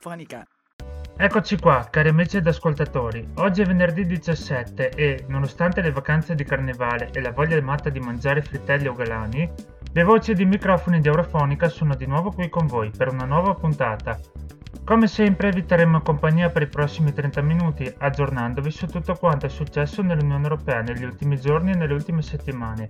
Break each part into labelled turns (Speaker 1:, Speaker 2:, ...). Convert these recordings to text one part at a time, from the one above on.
Speaker 1: Eurofonica.
Speaker 2: Eccoci qua, cari amici ed ascoltatori. Oggi è venerdì 17 e, nonostante le vacanze di carnevale e la voglia matta di mangiare frittelli o galani, le voci di microfoni di Eurofonica sono di nuovo qui con voi per una nuova puntata. Come sempre vi terremo compagnia per i prossimi 30 minuti, aggiornandovi su tutto quanto è successo nell'Unione Europea negli ultimi giorni e nelle ultime settimane.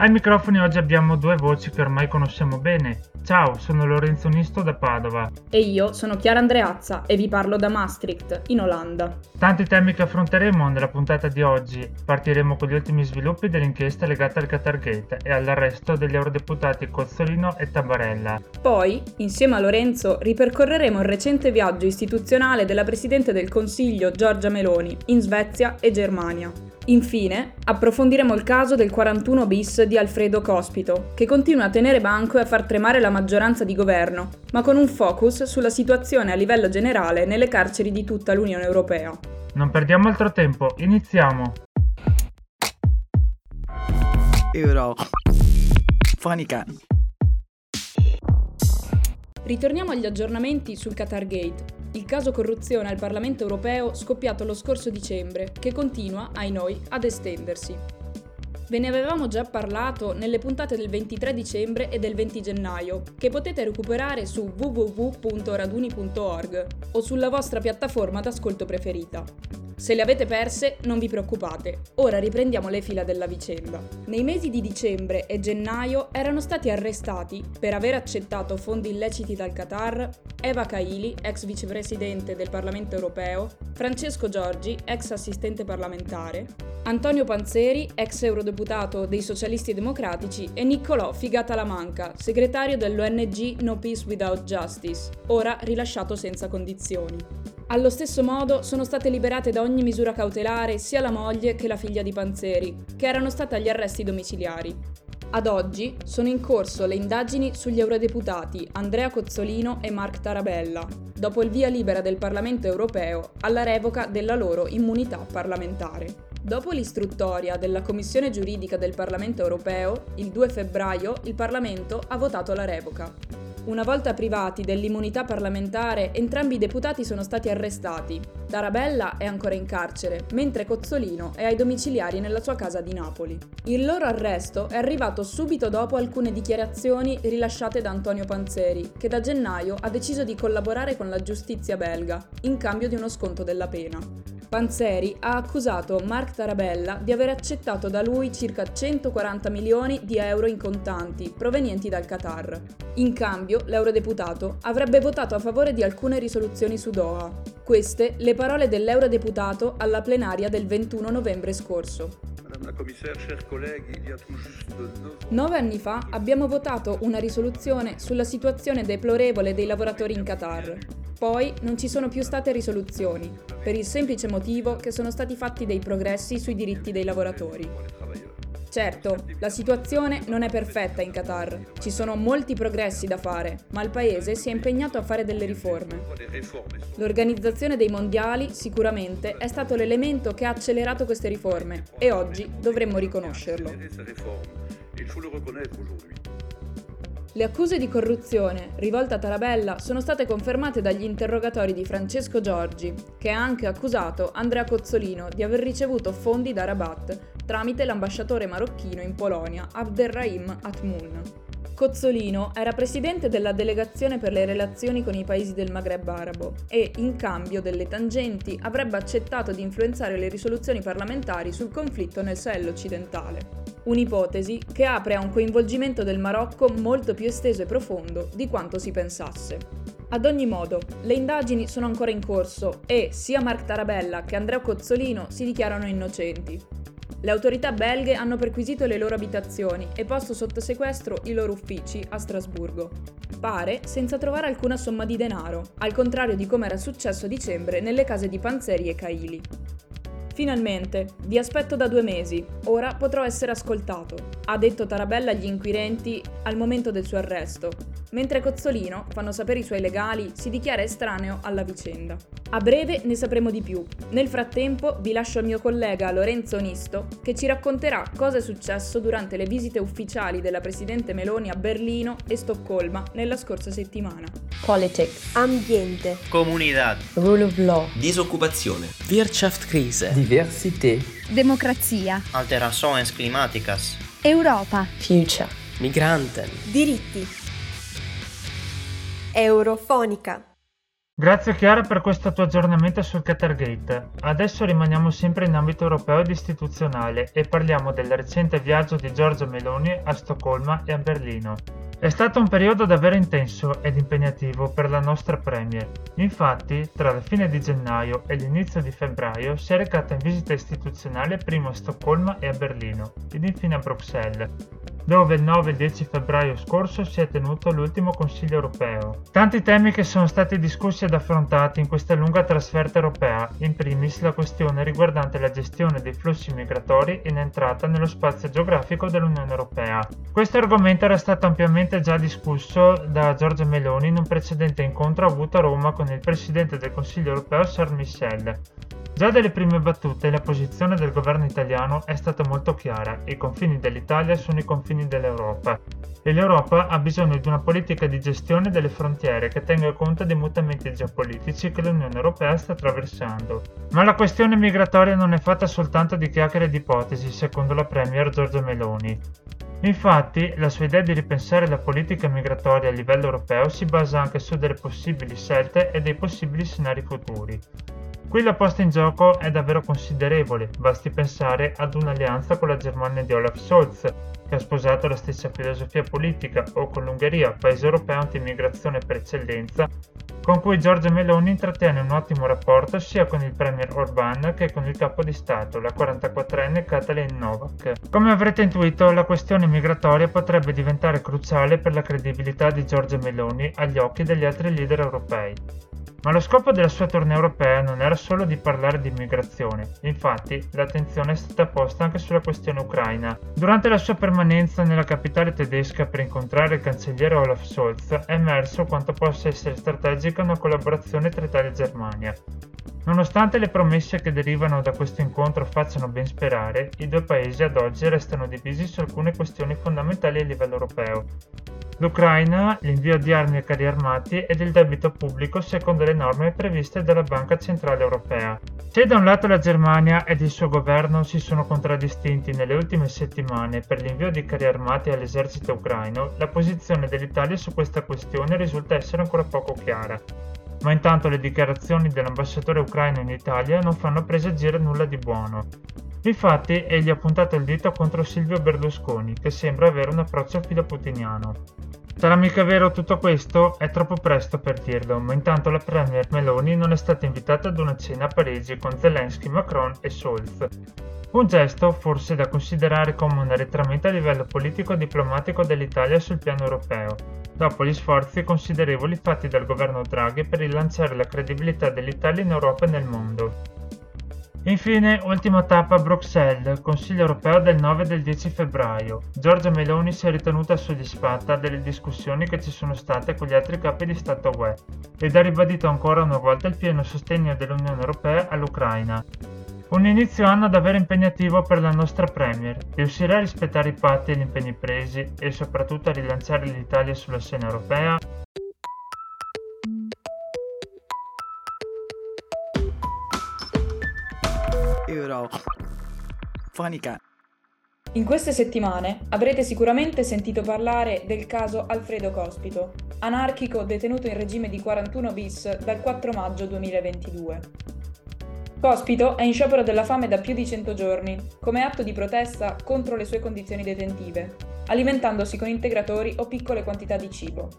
Speaker 2: Ai microfoni oggi abbiamo due voci che ormai conosciamo bene. Ciao, sono Lorenzo Nisto da Padova.
Speaker 3: E io sono Chiara Andreazza e vi parlo da Maastricht, in Olanda.
Speaker 2: Tanti temi che affronteremo nella puntata di oggi. Partiremo con gli ultimi sviluppi dell'inchiesta legata al Qatargate e all'arresto degli eurodeputati Cozzolino e Tabarella.
Speaker 3: Poi, insieme a Lorenzo, ripercorreremo il recente viaggio istituzionale della Presidente del Consiglio Giorgia Meloni in Svezia e Germania. Infine, approfondiremo il caso del 41 bis di Alfredo Cospito, che continua a tenere banco e a far tremare la maggioranza di governo, ma con un focus sulla situazione a livello generale nelle carceri di tutta l'Unione Europea.
Speaker 2: Non perdiamo altro tempo, iniziamo!
Speaker 3: Ritorniamo agli aggiornamenti sul Qatargate, il caso corruzione al Parlamento europeo scoppiato lo scorso dicembre, che continua, ai noi, ad estendersi. Ve ne avevamo già parlato nelle puntate del 23 dicembre e del 20 gennaio, che potete recuperare su www.raduni.org o sulla vostra piattaforma d'ascolto preferita. Se le avete perse, non vi preoccupate, ora riprendiamo le fila della vicenda. Nei mesi di dicembre e gennaio erano stati arrestati, per aver accettato fondi illeciti dal Qatar, Eva Kaili, ex vicepresidente del Parlamento europeo, Francesco Giorgi, ex assistente parlamentare, Antonio Panzeri, ex eurodeputato dei Socialisti Democratici, e Niccolò Figata-Lamanca, segretario dell'ONG No Peace Without Justice, ora rilasciato senza condizioni. Allo stesso modo sono state liberate da ogni misura cautelare sia la moglie che la figlia di Panzeri, che erano state agli arresti domiciliari. Ad oggi sono in corso le indagini sugli eurodeputati Andrea Cozzolino e Mark Tarabella, dopo il via libera del Parlamento europeo alla revoca della loro immunità parlamentare. Dopo l'istruttoria della Commissione giuridica del Parlamento europeo, il 2 febbraio il Parlamento ha votato la revoca. Una volta privati dell'immunità parlamentare, entrambi i deputati sono stati arrestati. Tarabella è ancora in carcere, mentre Cozzolino è ai domiciliari nella sua casa di Napoli. Il loro arresto è arrivato subito dopo alcune dichiarazioni rilasciate da Antonio Panzeri, che da gennaio ha deciso di collaborare con la giustizia belga, in cambio di uno sconto della pena. Panzeri ha accusato Mark Tarabella di aver accettato da lui circa 140 milioni di euro in contanti provenienti dal Qatar. In cambio, l'eurodeputato avrebbe votato a favore di alcune risoluzioni su Doha. Queste le parole dell'eurodeputato alla plenaria del 21 novembre scorso. Nove anni fa abbiamo votato una risoluzione sulla situazione deplorevole dei lavoratori in Qatar. Poi non ci sono più state risoluzioni, per il semplice motivo che sono stati fatti dei progressi sui diritti dei lavoratori. Certo, la situazione non è perfetta in Qatar, ci sono molti progressi da fare, ma il paese si è impegnato a fare delle riforme. L'organizzazione dei mondiali sicuramente è stato l'elemento che ha accelerato queste riforme e oggi dovremmo riconoscerlo. Le accuse di corruzione rivolte a Tarabella sono state confermate dagli interrogatori di Francesco Giorgi, che ha anche accusato Andrea Cozzolino di aver ricevuto fondi da Rabat tramite l'ambasciatore marocchino in Polonia Abderrahim Atmoun. Cozzolino era presidente della delegazione per le relazioni con i paesi del Maghreb arabo e, in cambio delle tangenti, avrebbe accettato di influenzare le risoluzioni parlamentari sul conflitto nel Sahel occidentale. Un'ipotesi che apre a un coinvolgimento del Marocco molto più esteso e profondo di quanto si pensasse. Ad ogni modo, le indagini sono ancora in corso e sia Mark Tarabella che Andrea Cozzolino si dichiarano innocenti. Le autorità belghe hanno perquisito le loro abitazioni e posto sotto sequestro i loro uffici a Strasburgo. Pare senza trovare alcuna somma di denaro, al contrario di come era successo a dicembre nelle case di Panzeri e Caili. Finalmente, vi aspetto da due mesi, ora potrò essere ascoltato, ha detto Tarabella agli inquirenti al momento del suo arresto, mentre Cozzolino, fanno sapere i suoi legali, si dichiara estraneo alla vicenda. A breve ne sapremo di più. Nel frattempo vi lascio il mio collega Lorenzo Onisto che ci racconterà cosa è successo durante le visite ufficiali della Presidente Meloni a Berlino e Stoccolma nella scorsa settimana.
Speaker 4: Politics,
Speaker 5: ambiente,
Speaker 6: comunità,
Speaker 4: rule of law,
Speaker 7: disoccupazione,
Speaker 8: Wirtschaftskrise,
Speaker 9: diversità,
Speaker 10: democrazia,
Speaker 6: alterações climáticas,
Speaker 10: Europa,
Speaker 4: future,
Speaker 8: migranten,
Speaker 5: diritti. Eurofonica.
Speaker 2: Grazie Chiara per questo tuo aggiornamento sul Qatargate. Adesso rimaniamo sempre in ambito europeo ed istituzionale e parliamo del recente viaggio di Giorgio Meloni a Stoccolma e a Berlino. È stato un periodo davvero intenso ed impegnativo per la nostra Premier. Infatti, tra la fine di gennaio e l'inizio di febbraio si è recata in visita istituzionale prima a Stoccolma e a Berlino, ed infine a Bruxelles, dove il 9 e il 10 febbraio scorso si è tenuto l'ultimo Consiglio europeo. Tanti temi che sono stati discussi ed affrontati in questa lunga trasferta europea, in primis la questione riguardante la gestione dei flussi migratori in entrata nello spazio geografico dell'Unione Europea. Questo argomento era stato ampiamente già discusso da Giorgia Meloni in un precedente incontro avuto a Roma con il Presidente del Consiglio Europeo Charles Michel. Già dalle prime battute la posizione del governo italiano è stata molto chiara, i confini dell'Italia sono i confini dell'Europa e l'Europa ha bisogno di una politica di gestione delle frontiere che tenga conto dei mutamenti geopolitici che l'Unione Europea sta attraversando. Ma la questione migratoria non è fatta soltanto di chiacchiere e di ipotesi, secondo la Premier Giorgia Meloni. Infatti, la sua idea di ripensare la politica migratoria a livello europeo si basa anche su delle possibili scelte e dei possibili scenari futuri. Qui la posta in gioco è davvero considerevole, basti pensare ad un'alleanza con la Germania di Olaf Scholz, che ha sposato la stessa filosofia politica, o con l'Ungheria, paese europeo anti-immigrazione per eccellenza, con cui Giorgia Meloni intrattiene un ottimo rapporto sia con il premier Orbán che con il capo di Stato, la 44enne Katalin Novak. Come avrete intuito, la questione migratoria potrebbe diventare cruciale per la credibilità di Giorgia Meloni agli occhi degli altri leader europei. Ma lo scopo della sua tournée europea non era solo di parlare di immigrazione, infatti l'attenzione è stata posta anche sulla questione ucraina. Durante la sua permanenza nella capitale tedesca per incontrare il cancelliere Olaf Scholz è emerso quanto possa essere strategica una collaborazione tra Italia e Germania. Nonostante le promesse che derivano da questo incontro facciano ben sperare, i due paesi ad oggi restano divisi su alcune questioni fondamentali a livello europeo l'Ucraina, l'invio di armi e carri armati ed il debito pubblico secondo le norme previste dalla Banca Centrale Europea. Se da un lato la Germania ed il suo governo si sono contraddistinti nelle ultime settimane per l'invio di carri armati all'esercito ucraino, la posizione dell'Italia su questa questione risulta essere ancora poco chiara. Ma intanto le dichiarazioni dell'ambasciatore ucraino in Italia non fanno presagire nulla di buono. Infatti egli ha puntato il dito contro Silvio Berlusconi, che sembra avere un approccio filoputiniano. Sarà mica vero tutto questo? È troppo presto per dirlo, ma intanto la Premier Meloni non è stata invitata ad una cena a Parigi con Zelensky, Macron e Scholz. Un gesto forse da considerare come un arretramento a livello politico e diplomatico dell'Italia sul piano europeo, dopo gli sforzi considerevoli fatti dal governo Draghi per rilanciare la credibilità dell'Italia in Europa e nel mondo. Infine, ultima tappa a Bruxelles, Consiglio europeo del 9 e del 10 febbraio. Giorgia Meloni si è ritenuta soddisfatta delle discussioni che ci sono state con gli altri capi di Stato UE ed ha ribadito ancora una volta il pieno sostegno dell'Unione Europea all'Ucraina. Un inizio anno davvero impegnativo per la nostra Premier. Riuscirà a rispettare i patti e gli impegni presi e soprattutto a rilanciare l'Italia sulla scena europea?
Speaker 1: Euro. Fonica.
Speaker 3: In queste settimane avrete sicuramente sentito parlare del caso Alfredo Cospito, anarchico detenuto in regime di 41 bis dal 4 maggio 2022. Cospito è in sciopero della fame da più di 100 giorni, come atto di protesta contro le sue condizioni detentive, alimentandosi con integratori o piccole quantità di cibo.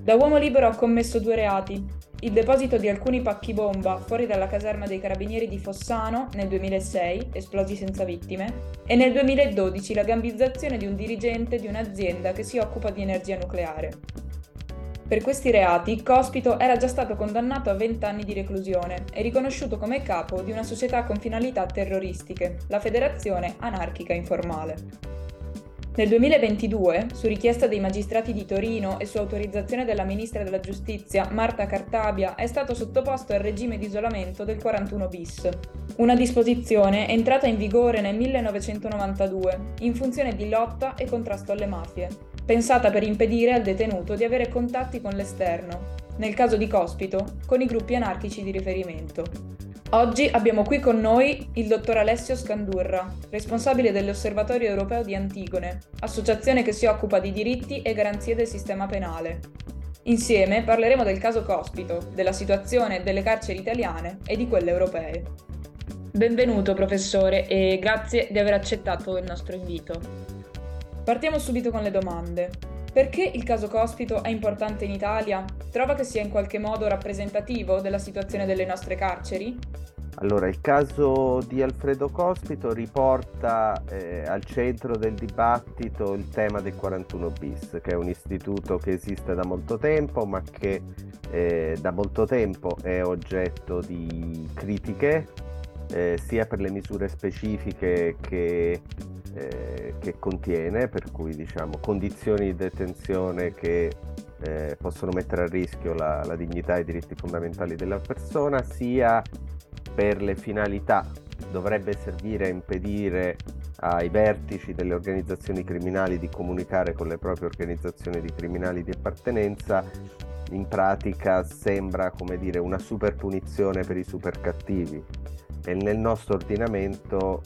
Speaker 3: Da uomo libero ha commesso due reati, il deposito di alcuni pacchi bomba fuori dalla caserma dei carabinieri di Fossano nel 2006, esplosi senza vittime, e nel 2012 la gambizzazione di un dirigente di un'azienda che si occupa di energia nucleare. Per questi reati, Cospito era già stato condannato a 20 anni di reclusione e riconosciuto come capo di una società con finalità terroristiche, la Federazione Anarchica Informale. Nel 2022, su richiesta dei magistrati di Torino e su autorizzazione della ministra della giustizia Marta Cartabia, è stato sottoposto al regime di isolamento del 41 bis, una disposizione entrata in vigore nel 1992 in funzione di lotta e contrasto alle mafie, pensata per impedire al detenuto di avere contatti con l'esterno, nel caso di Cospito, con i gruppi anarchici di riferimento. Oggi abbiamo qui con noi il dottor Alessio Scandurra, responsabile dell'Osservatorio Europeo di Antigone, associazione che si occupa di diritti e garanzie del sistema penale. Insieme parleremo del caso Cospito, della situazione delle carceri italiane e di quelle europee. Benvenuto professore e grazie di aver accettato il nostro invito. Partiamo subito con le domande. Perché il caso Cospito è importante in Italia? Trova che sia in qualche modo rappresentativo della situazione delle nostre carceri?
Speaker 7: Allora, il caso di Alfredo Cospito riporta eh, al centro del dibattito il tema del 41 bis, che è un istituto che esiste da molto tempo, ma che eh, da molto tempo è oggetto di critiche, eh, sia per le misure specifiche che, eh, che contiene, per cui diciamo condizioni di detenzione che eh, possono mettere a rischio la, la dignità e i diritti fondamentali della persona, sia per le finalità dovrebbe servire a impedire ai vertici delle organizzazioni criminali di comunicare con le proprie organizzazioni di criminali di appartenenza, in pratica sembra come dire una super punizione per i super cattivi e nel nostro ordinamento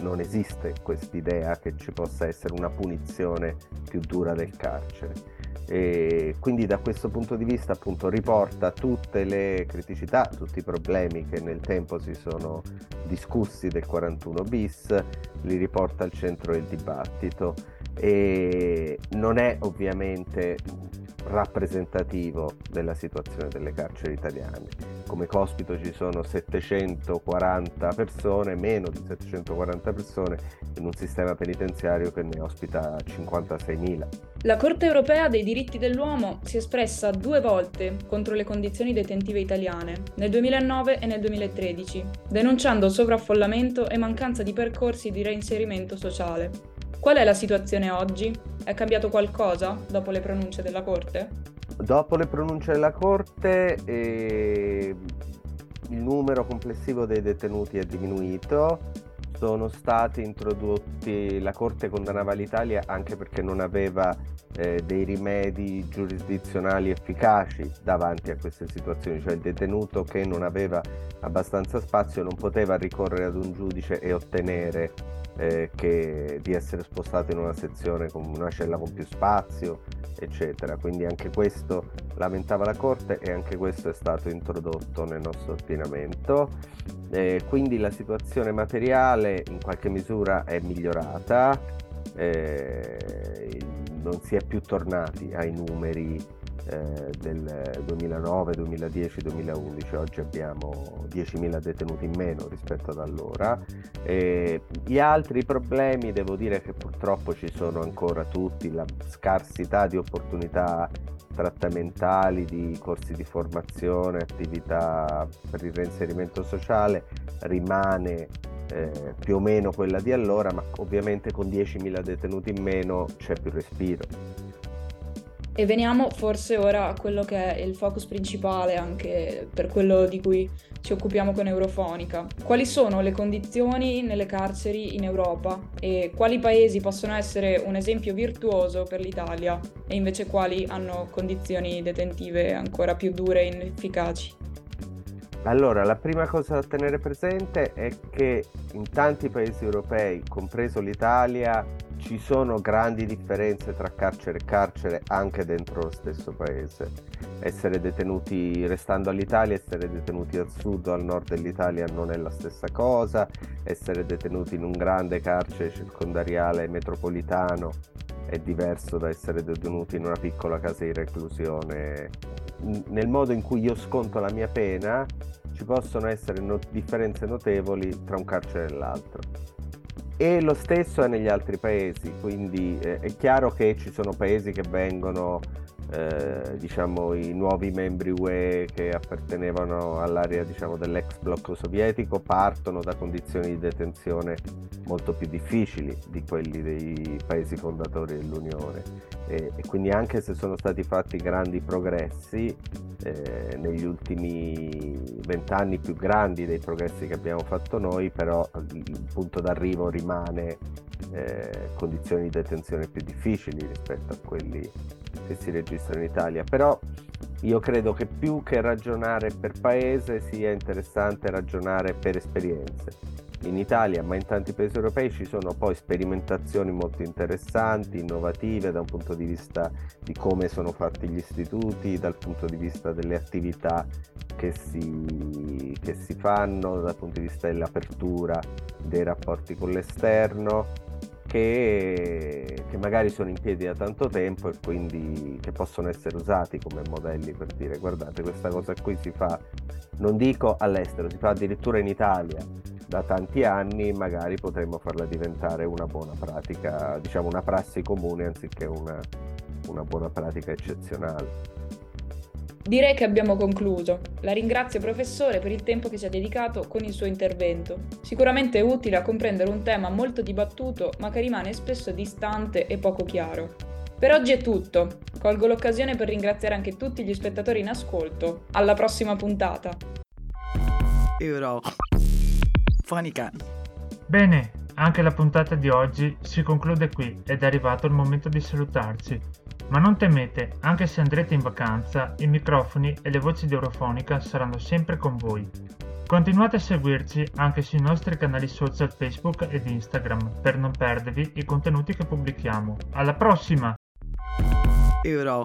Speaker 7: non esiste quest'idea che ci possa essere una punizione più dura del carcere. E quindi da questo punto di vista appunto riporta tutte le criticità, tutti i problemi che nel tempo si sono discussi del 41 bis, li riporta al centro del dibattito. E non è ovviamente rappresentativo della situazione delle carceri italiane. Come cospito ci sono 740 persone, meno di 740 persone, in un sistema penitenziario che ne ospita 56.000.
Speaker 3: La Corte europea dei diritti dell'uomo si è espressa due volte contro le condizioni detentive italiane, nel 2009 e nel 2013, denunciando sovraffollamento e mancanza di percorsi di reinserimento sociale. Qual è la situazione oggi? È cambiato qualcosa dopo le pronunce della Corte?
Speaker 7: Dopo le pronunce della Corte eh, il numero complessivo dei detenuti è diminuito, sono stati introdotti, la Corte condannava l'Italia anche perché non aveva eh, dei rimedi giurisdizionali efficaci davanti a queste situazioni, cioè il detenuto che non aveva abbastanza spazio non poteva ricorrere ad un giudice e ottenere eh, che di essere spostato in una sezione con una cella con più spazio, eccetera. Quindi anche questo lamentava la Corte e anche questo è stato introdotto nel nostro ordinamento. Eh, quindi la situazione materiale in qualche misura è migliorata, eh, non si è più tornati ai numeri eh, del 2009, 2010, 2011, oggi abbiamo 10.000 detenuti in meno rispetto ad allora. E gli altri problemi devo dire che purtroppo ci sono ancora tutti, la scarsità di opportunità trattamentali, di corsi di formazione, attività per il reinserimento sociale rimane eh, più o meno quella di allora, ma ovviamente con 10.000 detenuti in meno c'è più respiro.
Speaker 3: E veniamo forse ora a quello che è il focus principale anche per quello di cui ci occupiamo con Eurofonica. Quali sono le condizioni nelle carceri in Europa e quali paesi possono essere un esempio virtuoso per l'Italia e invece quali hanno condizioni detentive ancora più dure e inefficaci?
Speaker 7: Allora, la prima cosa da tenere presente è che in tanti paesi europei, compreso l'Italia, ci sono grandi differenze tra carcere e carcere anche dentro lo stesso paese. Essere detenuti restando all'Italia, essere detenuti al sud o al nord dell'Italia non è la stessa cosa, essere detenuti in un grande carcere circondariale metropolitano è diverso da essere detenuti in una piccola casa di reclusione nel modo in cui io sconto la mia pena ci possono essere no- differenze notevoli tra un carcere e l'altro. E lo stesso è negli altri paesi, quindi eh, è chiaro che ci sono paesi che vengono eh, diciamo, i nuovi membri UE che appartenevano all'area diciamo, dell'ex blocco sovietico partono da condizioni di detenzione molto più difficili di quelli dei paesi fondatori dell'Unione. E, e quindi anche se sono stati fatti grandi progressi eh, negli ultimi vent'anni più grandi dei progressi che abbiamo fatto noi, però il punto d'arrivo rimane eh, condizioni di detenzione più difficili rispetto a quelli che si registrano in Italia. Però io credo che più che ragionare per paese sia interessante ragionare per esperienze. In Italia, ma in tanti paesi europei ci sono poi sperimentazioni molto interessanti, innovative da un punto di vista di come sono fatti gli istituti, dal punto di vista delle attività che si, che si fanno, dal punto di vista dell'apertura dei rapporti con l'esterno che, che, magari sono in piedi da tanto tempo e quindi che possono essere usati come modelli per dire guardate questa cosa qui si fa, non dico all'estero, si fa addirittura in Italia da tanti anni, magari potremmo farla diventare una buona pratica, diciamo una prassi comune anziché una, una buona pratica eccezionale.
Speaker 3: Direi che abbiamo concluso. La ringrazio professore per il tempo che ci ha dedicato con il suo intervento. Sicuramente utile a comprendere un tema molto dibattuto ma che rimane spesso distante e poco chiaro. Per oggi è tutto. Colgo l'occasione per ringraziare anche tutti gli spettatori in ascolto. Alla prossima puntata.
Speaker 1: Euro Fonica.
Speaker 2: Bene, anche la puntata di oggi si conclude qui ed è arrivato il momento di salutarci. Ma non temete, anche se andrete in vacanza, i microfoni e le voci di Eurofonica saranno sempre con voi. Continuate a seguirci anche sui nostri canali social Facebook ed Instagram per non perdervi i contenuti che pubblichiamo. Alla prossima!
Speaker 1: Euro